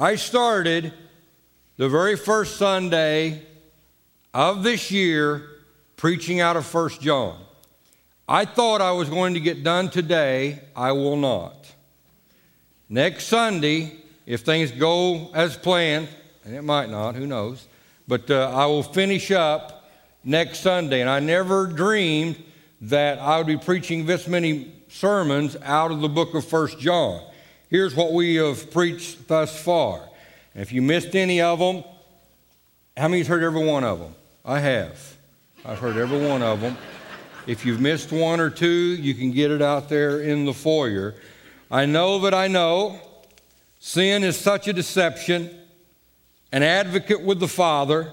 I started the very first Sunday of this year preaching out of First John. I thought I was going to get done today. I will not. Next Sunday, if things go as planned, and it might not, who knows, but uh, I will finish up next Sunday. And I never dreamed that I would be preaching this many sermons out of the book of First John. Here's what we have preached thus far. And if you missed any of them, how many's heard every one of them? I have. I've heard every one of them. If you've missed one or two, you can get it out there in the foyer. I know that I know sin is such a deception, an advocate with the Father,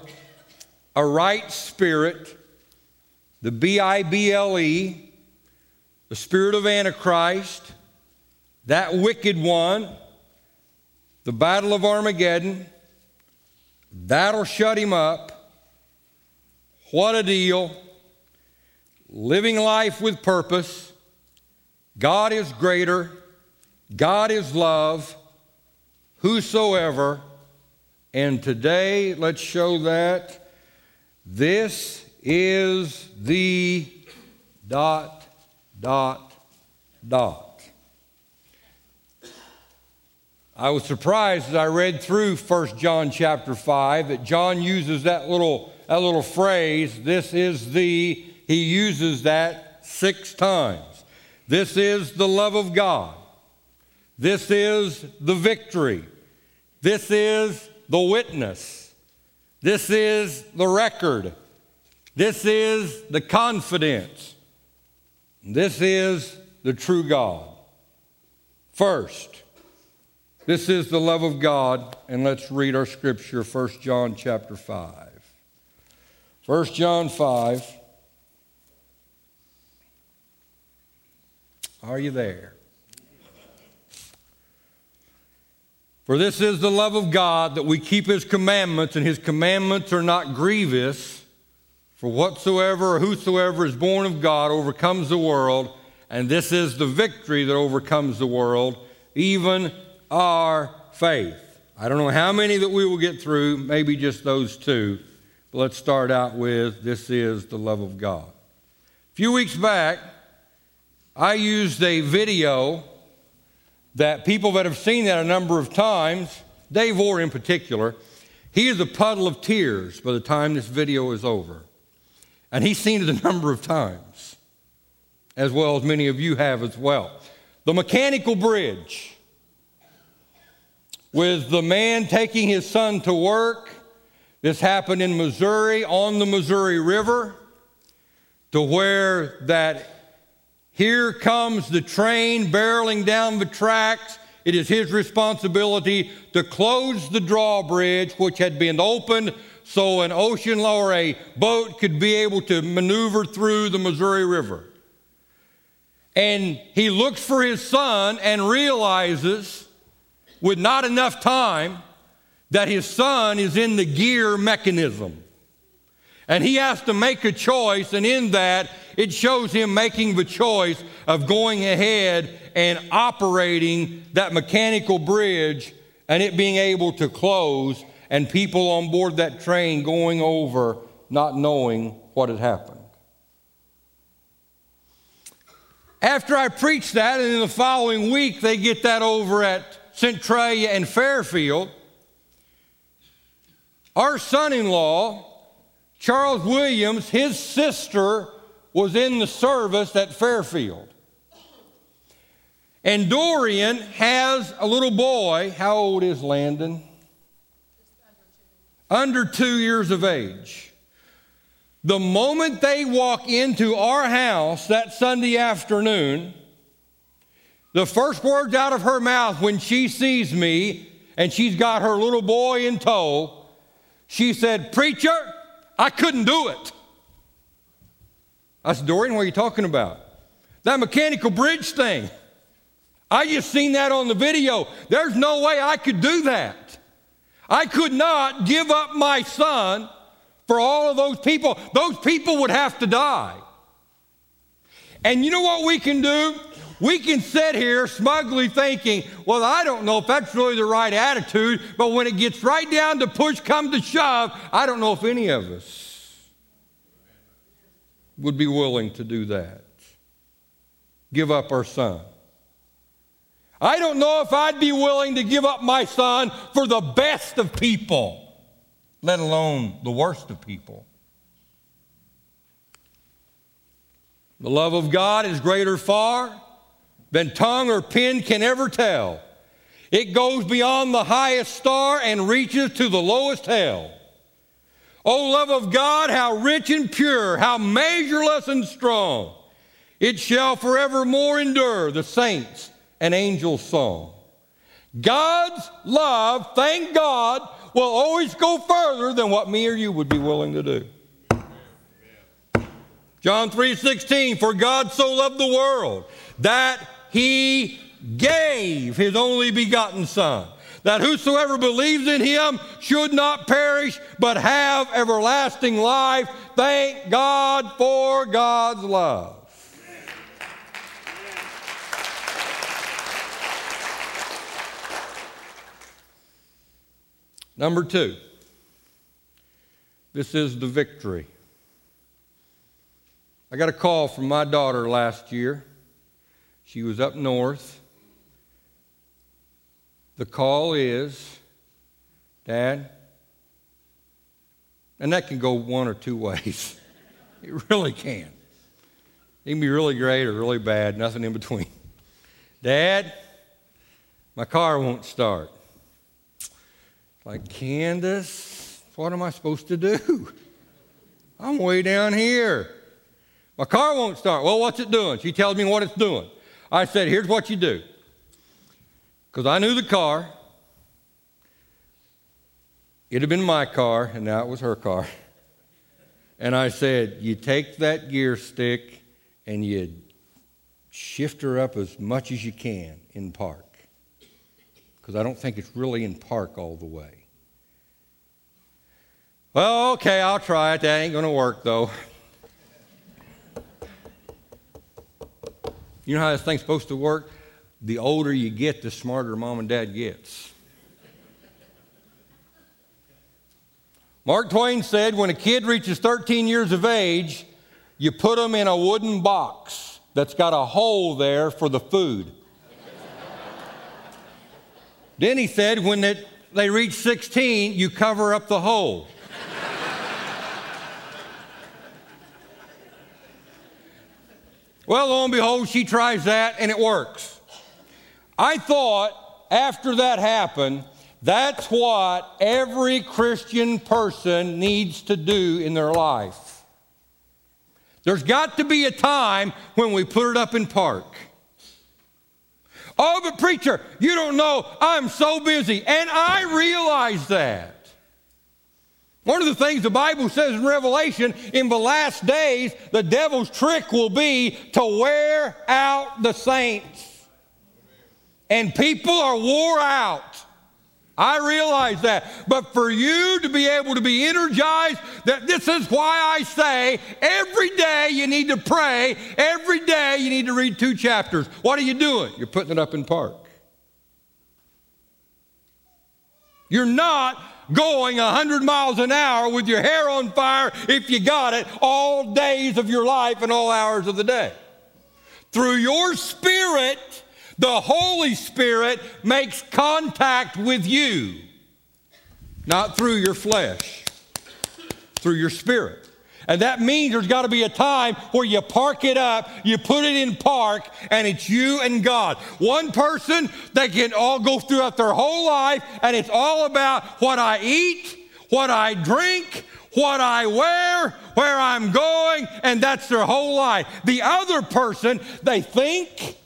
a right spirit, the B I B L E, the spirit of Antichrist, that wicked one, the battle of Armageddon, that'll shut him up. What a deal. Living life with purpose. God is greater. God is love. Whosoever. And today, let's show that this is the dot, dot, dot. I was surprised as I read through 1 John chapter 5 that John uses that little, that little phrase, this is the, he uses that six times. This is the love of God. This is the victory. This is the witness. This is the record. This is the confidence. This is the true God. First, this is the love of God, and let's read our scripture, 1 John chapter 5. 1 John 5. Are you there? For this is the love of God that we keep his commandments, and his commandments are not grievous. For whatsoever or whosoever is born of God overcomes the world, and this is the victory that overcomes the world, even our faith. I don't know how many that we will get through, maybe just those two. But let's start out with this is the love of God. A few weeks back, I used a video that people that have seen that a number of times, Dave Orr in particular, he is a puddle of tears by the time this video is over. And he's seen it a number of times, as well as many of you have as well. The mechanical bridge with the man taking his son to work. This happened in Missouri on the Missouri River, to where that here comes the train barreling down the tracks. It is his responsibility to close the drawbridge, which had been opened so an ocean or a boat could be able to maneuver through the Missouri River. And he looks for his son and realizes with not enough time that his son is in the gear mechanism. And he has to make a choice, and in that, it shows him making the choice of going ahead and operating that mechanical bridge and it being able to close, and people on board that train going over not knowing what had happened. After I preached that, and in the following week, they get that over at Centralia, and Fairfield, our son in law, Charles Williams, his sister was in the service at Fairfield. And Dorian has a little boy. How old is Landon? Under two years of age. The moment they walk into our house that Sunday afternoon, the first words out of her mouth when she sees me and she's got her little boy in tow, she said, Preacher, I couldn't do it. I said, Dorian, what are you talking about? That mechanical bridge thing. I just seen that on the video. There's no way I could do that. I could not give up my son for all of those people. Those people would have to die. And you know what we can do? We can sit here smugly thinking, well, I don't know if that's really the right attitude, but when it gets right down to push come to shove, I don't know if any of us would be willing to do that. Give up our son. I don't know if I'd be willing to give up my son for the best of people, let alone the worst of people. The love of God is greater far than tongue or pen can ever tell. It goes beyond the highest star and reaches to the lowest hell. O love of God, how rich and pure, how measureless and strong. It shall forevermore endure the saints' and angels' song. God's love, thank God, will always go further than what me or you would be willing to do. John 3:16 For God so loved the world that he gave his only begotten son that whosoever believes in him should not perish but have everlasting life. Thank God for God's love. Number two, this is the victory. I got a call from my daughter last year. She was up north. The call is, Dad, and that can go one or two ways. It really can. It can be really great or really bad, nothing in between. Dad, my car won't start. Like, Candace, what am I supposed to do? I'm way down here. My car won't start. Well, what's it doing? She tells me what it's doing. I said, here's what you do. Because I knew the car. It had been my car, and now it was her car. And I said, you take that gear stick and you shift her up as much as you can in park. Because I don't think it's really in park all the way. Well, okay, I'll try it. That ain't going to work, though. You know how this thing's supposed to work? The older you get, the smarter mom and dad gets. Mark Twain said when a kid reaches 13 years of age, you put them in a wooden box that's got a hole there for the food. then he said when it, they reach 16, you cover up the hole. Well, lo and behold, she tries that and it works. I thought after that happened, that's what every Christian person needs to do in their life. There's got to be a time when we put it up in park. Oh, but preacher, you don't know, I'm so busy. And I realize that. One of the things the Bible says in Revelation, in the last days, the devil's trick will be to wear out the saints. And people are wore out. I realize that. But for you to be able to be energized, that this is why I say every day you need to pray, every day you need to read two chapters. What are you doing? You're putting it up in park. You're not going 100 miles an hour with your hair on fire, if you got it, all days of your life and all hours of the day. Through your spirit, the Holy Spirit makes contact with you, not through your flesh, through your spirit. And that means there's got to be a time where you park it up, you put it in park, and it's you and God. One person that can all go throughout their whole life, and it's all about what I eat, what I drink, what I wear, where I'm going, and that's their whole life. The other person, they think,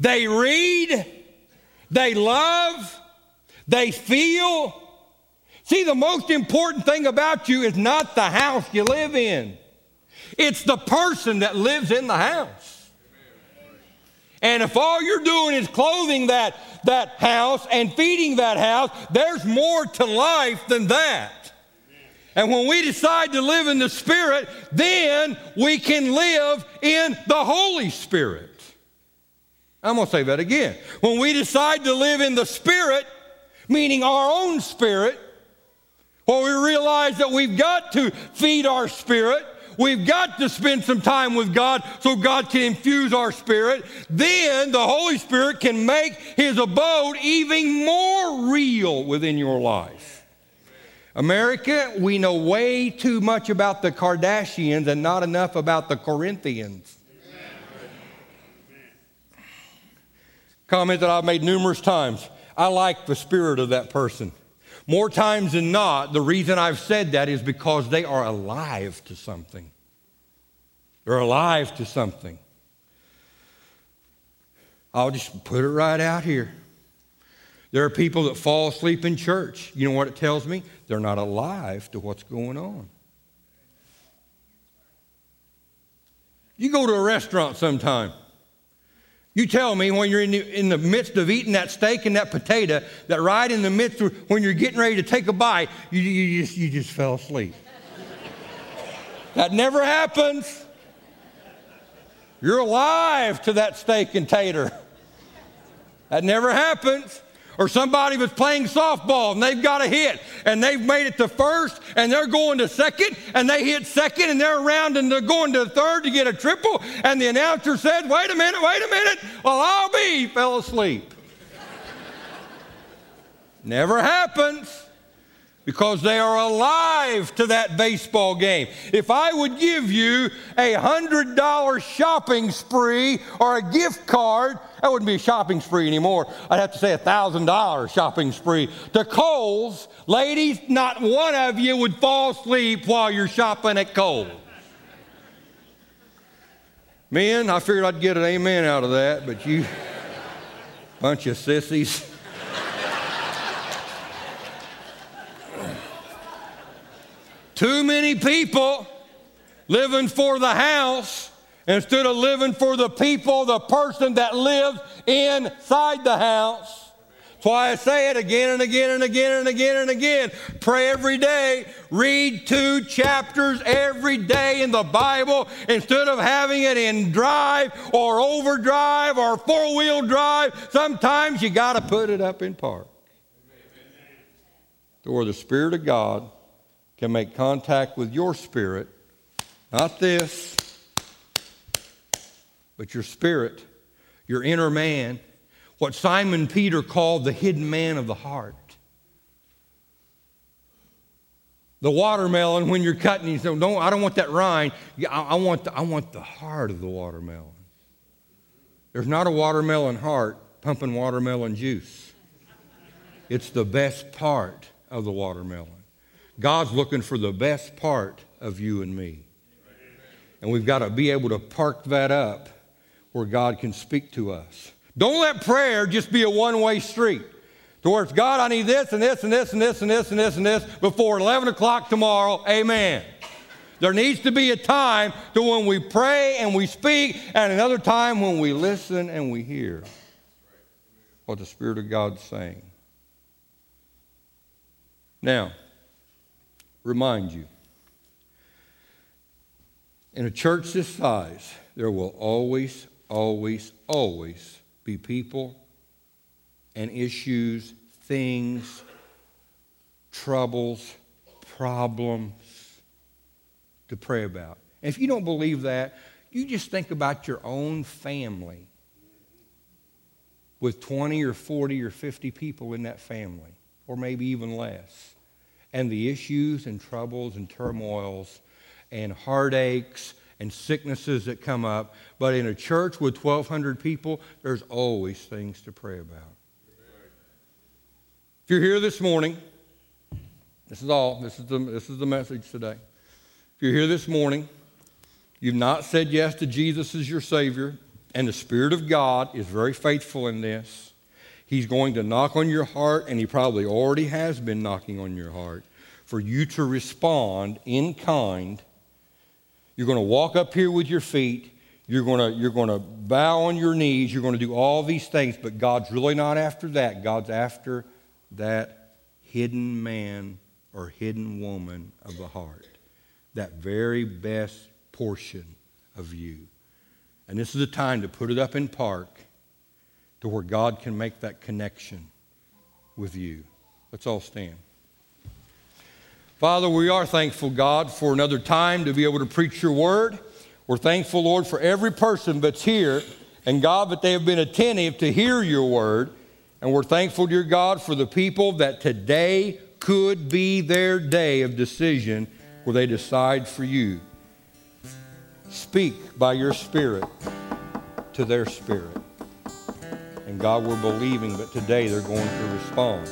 they read, they love, they feel, See, the most important thing about you is not the house you live in, it's the person that lives in the house. And if all you're doing is clothing that, that house and feeding that house, there's more to life than that. And when we decide to live in the Spirit, then we can live in the Holy Spirit. I'm going to say that again. When we decide to live in the Spirit, meaning our own spirit, when we realize that we've got to feed our spirit, we've got to spend some time with God so God can infuse our spirit, then the Holy Spirit can make his abode even more real within your life. America, we know way too much about the Kardashians and not enough about the Corinthians. Comment that I've made numerous times. I like the spirit of that person. More times than not, the reason I've said that is because they are alive to something. They're alive to something. I'll just put it right out here. There are people that fall asleep in church. You know what it tells me? They're not alive to what's going on. You go to a restaurant sometime. You tell me when you're in the, in the midst of eating that steak and that potato, that right in the midst of when you're getting ready to take a bite, you, you, just, you just fell asleep. that never happens. You're alive to that steak and tater. That never happens or somebody was playing softball and they've got a hit and they've made it to first and they're going to second and they hit second and they're around and they're going to third to get a triple and the announcer said, Wait a minute, wait a minute. Well, I'll be, fell asleep. Never happens because they are alive to that baseball game. If I would give you a $100 shopping spree or a gift card, that wouldn't be a shopping spree anymore. I'd have to say a $1,000 shopping spree to Kohl's. Ladies, not one of you would fall asleep while you're shopping at Kohl's. Men, I figured I'd get an amen out of that, but you, bunch of sissies. Too many people living for the house instead of living for the people, the person that lives inside the house. That's why I say it again and again and again and again and again. Pray every day. Read two chapters every day in the Bible instead of having it in drive or overdrive or four wheel drive. Sometimes you got to put it up in park. Where the Spirit of God can make contact with your spirit, not this, but your spirit, your inner man, what Simon Peter called the hidden man of the heart. The watermelon, when you're cutting, you say, no, I don't want that rind. I, want the, I want the heart of the watermelon. There's not a watermelon heart pumping watermelon juice. It's the best part of the watermelon. God's looking for the best part of you and me. And we've got to be able to park that up where God can speak to us. Don't let prayer just be a one way street. To where it's God, I need this and this and this and this and this and this and this before 11 o'clock tomorrow. Amen. There needs to be a time to when we pray and we speak, and another time when we listen and we hear what the Spirit of God's saying. Now, remind you in a church this size, there will always, always, always be people and issues, things, troubles, problems to pray about. And if you don't believe that, you just think about your own family with 20 or 40 or 50 people in that family, or maybe even less and the issues and troubles and turmoils and heartaches and sicknesses that come up. But in a church with 1,200 people, there's always things to pray about. If you're here this morning, this is all. This is the, this is the message today. If you're here this morning, you've not said yes to Jesus as your Savior, and the Spirit of God is very faithful in this. He's going to knock on your heart, and He probably already has been knocking on your heart for you to respond in kind. You're going to walk up here with your feet. You're going to, you're going to bow on your knees. You're going to do all these things, but God's really not after that. God's after that hidden man or hidden woman of the heart, that very best portion of you. And this is the time to put it up in park to where God can make that connection with you. Let's all stand. Father, we are thankful, God, for another time to be able to preach your word. We're thankful, Lord, for every person that's here, and God, that they have been attentive to hear your word. And we're thankful, dear God, for the people that today could be their day of decision where they decide for you. Speak by your Spirit to their spirit. And God, we're believing but today they're going to respond.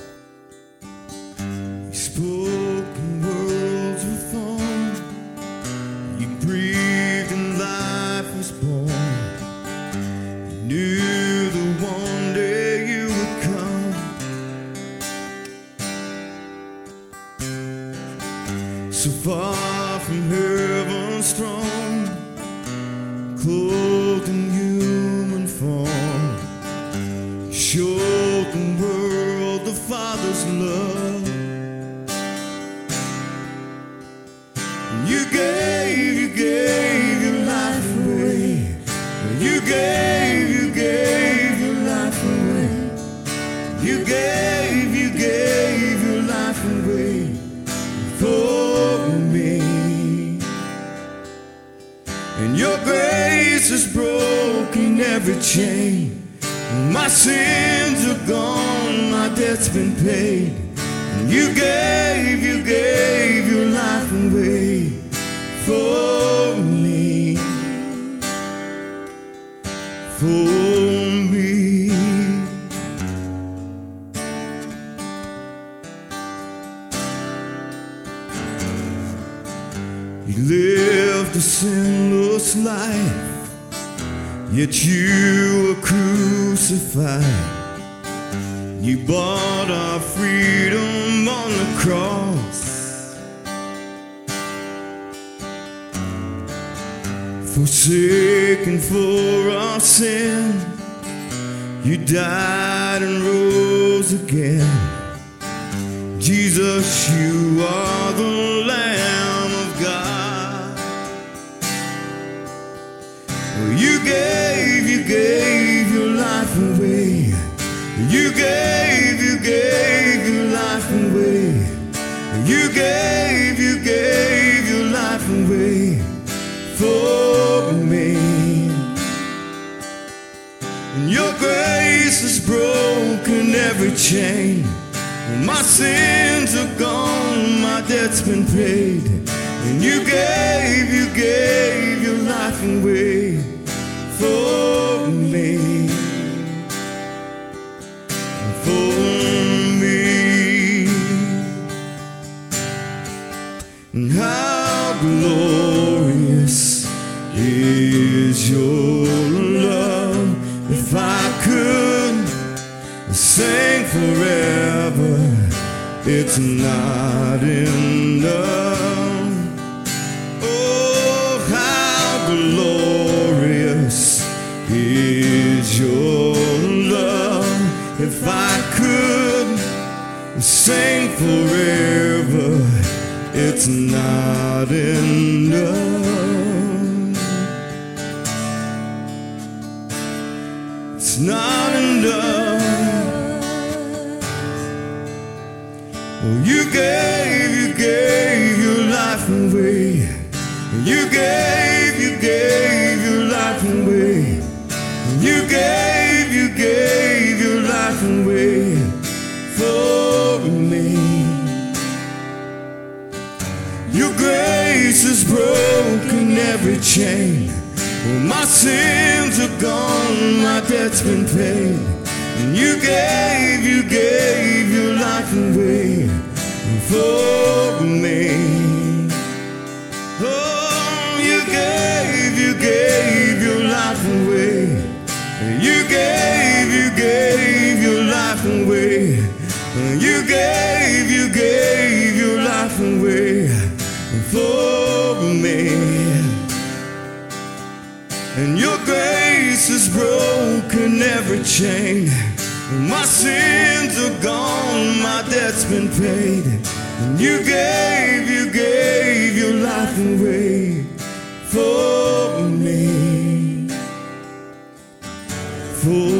Sins are gone, my debt's been paid. And you gave, you gave your life away for me. For me. You lived a sinless life, yet you were crucified. You bought our freedom on the cross. Forsaken for our sin, you died and rose again. Jesus, you are the Lamb gave, you gave your life away. You gave, you gave your life away. You gave, you gave your life away for me. And your grace has broken every chain. My sins are gone, my debt's been paid. And you gave, you gave your life away love if I could sing forever it's not enough. Oh how glorious is your love. If I could sing forever it's not enough gave, you gave your life away. You gave, you gave your life away. You gave, you gave your life away for me. Your grace has broken every chain. My sins are gone, my debt's been paid. And you gave, you gave your life away for me. Oh, you gave, you gave your life away. You gave, you gave your life away. You gave, you gave your life away for me. And your grace has broken every chain. My sins are gone, my debt's been paid. You gave, you gave your life away for me. For